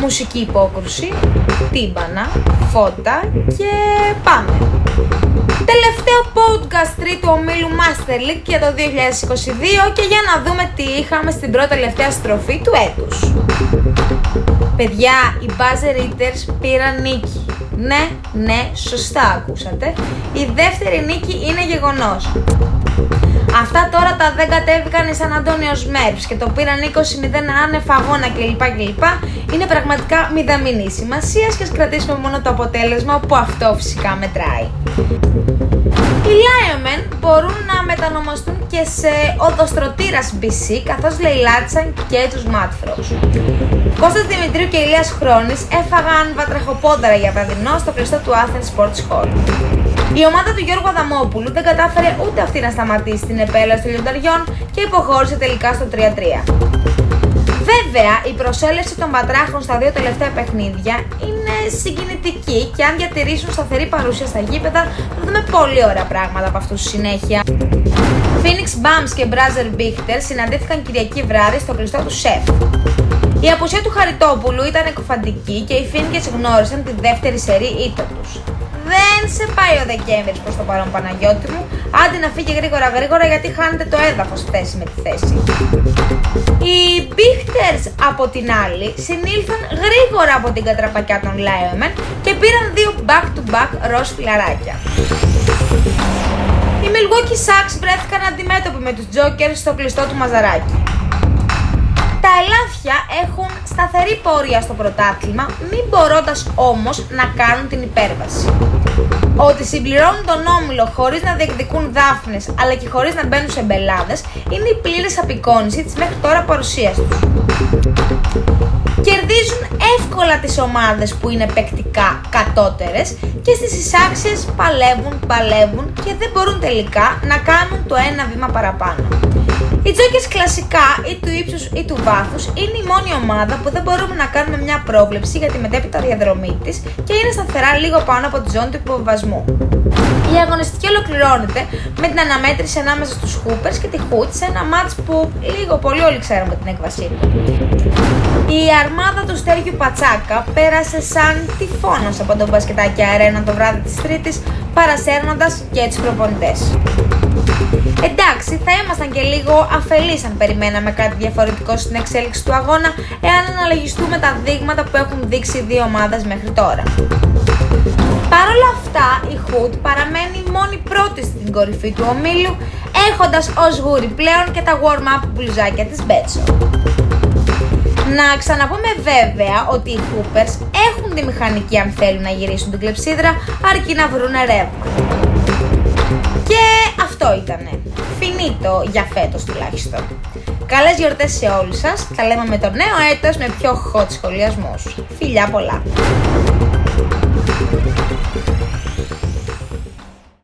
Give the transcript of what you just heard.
Μουσική υπόκρουση, τύμπανα, φώτα και πάμε. Τελευταίο podcast τρίτου ομίλου Master League για το 2022 και για να δούμε τι είχαμε στην πρώτη τελευταία στροφή του έτους. Παιδιά, οι Buzzer Eaters πήραν νίκη. Ναι, ναι, σωστά ακούσατε. Η δεύτερη νίκη είναι γεγονός. Αυτά τώρα τα δεν κατέβηκαν οι Σαν Αντώνιος Μέρφ και το πήραν 20-0 άνευ αγώνα κλπ. κλπ. Είναι πραγματικά μηδαμινή σημασία και ας κρατήσουμε μόνο το αποτέλεσμα που αυτό φυσικά μετράει. Οι Lionmen μπορούν να μετανομαστούν και σε οδοστρωτήρας BC καθώς λαιλάτισαν και τους Mudfrogs. Κώστας Δημητρίου και Ηλίας Χρόνης έφαγαν βατραχοπόδαρα για βραδινό στο κλειστό του Athens Sports Hall. Η ομάδα του Γιώργου Αδαμόπουλου δεν κατάφερε ούτε αυτή να σταματήσει την επέλαση των λιονταριών και υποχώρησε τελικά στο 3-3. Βέβαια, η προσέλευση των πατράχων στα δύο τελευταία παιχνίδια είναι συγκινητική και αν διατηρήσουν σταθερή παρουσία στα γήπεδα θα δούμε πολύ ωραία πράγματα από αυτούς συνέχεια. Phoenix Bums και Brazzer Bichter συναντήθηκαν Κυριακή βράδυ στο κλειστό του ΣΕΦ. Η απουσία του Χαριτόπουλου ήταν εκοφαντική και οι Phoenix γνώρισαν τη δεύτερη σερή ήττα τους. Δεν σε πάει ο Δεκέμβρης προς το παρόν Παναγιώτη μου. Άντε να φύγει γρήγορα γρήγορα γιατί χάνεται το έδαφος θέση με τη θέση. Οι Bichters από την άλλη συνήλθαν γρήγορα από την κατραπακιά των Lionmen και πήραν δύο back-to-back ροζ φιλαράκια. Οι Milwaukee Sucks βρέθηκαν αντιμέτωποι με τους Jokers στο κλειστό του Μαζαράκι. Τα ελάφια έχουν σταθερή πορεία στο πρωτάθλημα, μην μπορώντας όμως να κάνουν την υπέρβαση. Ότι συμπληρώνουν τον όμιλο χωρίς να διεκδικούν δάφνες αλλά και χωρίς να μπαίνουν σε μπελάδες είναι η πλήρης απεικόνηση της μέχρι τώρα παρουσίας τους. Κερδίζουν εύκολα τις ομάδες που είναι παικτικά κατώτερες και στις εισάξιες παλεύουν, παλεύουν και δεν μπορούν τελικά να κάνουν το ένα βήμα παραπάνω. Οι Τζόκερ κλασικά ή του ύψους ή του βάθους είναι η μόνη ομάδα που δεν μπορούμε να κάνουμε μια πρόβλεψη για τη μετέπειτα διαδρομή της και είναι σταθερά λίγο πάνω από τη ζώνη του υποβιβασμού. Η αγωνιστική ολοκληρώνεται με την αναμέτρηση ανάμεσα στους Hoopers και τη Hood σε ένα μάτς που λίγο πολύ όλοι ξέρουμε την έκβασή του. Η αρμάδα του Στέργιου Πατσάκα πέρασε σαν τυφώνας από τον μπασκετάκι αρένα το βράδυ της Τρίτης παρασέρνοντας και τους προπονητές. Εντάξει, θα ήμασταν και λίγο αφελείς αν περιμέναμε κάτι διαφορετικό στην εξέλιξη του αγώνα εάν αναλογιστούμε τα δείγματα που έχουν δείξει οι δύο ομάδες μέχρι τώρα. Παρ' όλα αυτά, η Hood παραμένει μόνη πρώτη στην κορυφή του ομίλου, έχοντας ως γούρι πλέον και τα warm-up μπλουζάκια της Μπέτσο. Να ξαναπούμε βέβαια ότι οι Hoopers έχουν τη μηχανική αν θέλουν να γυρίσουν την κλεψίδρα, αρκεί να βρουν ρεύμα. Και αυτό ήτανε. Φινίτο για φέτος τουλάχιστον. Καλές γιορτές σε όλους σας. Τα λέμε με το νέο έτος με πιο hot σχολιασμούς. Φιλιά πολλά.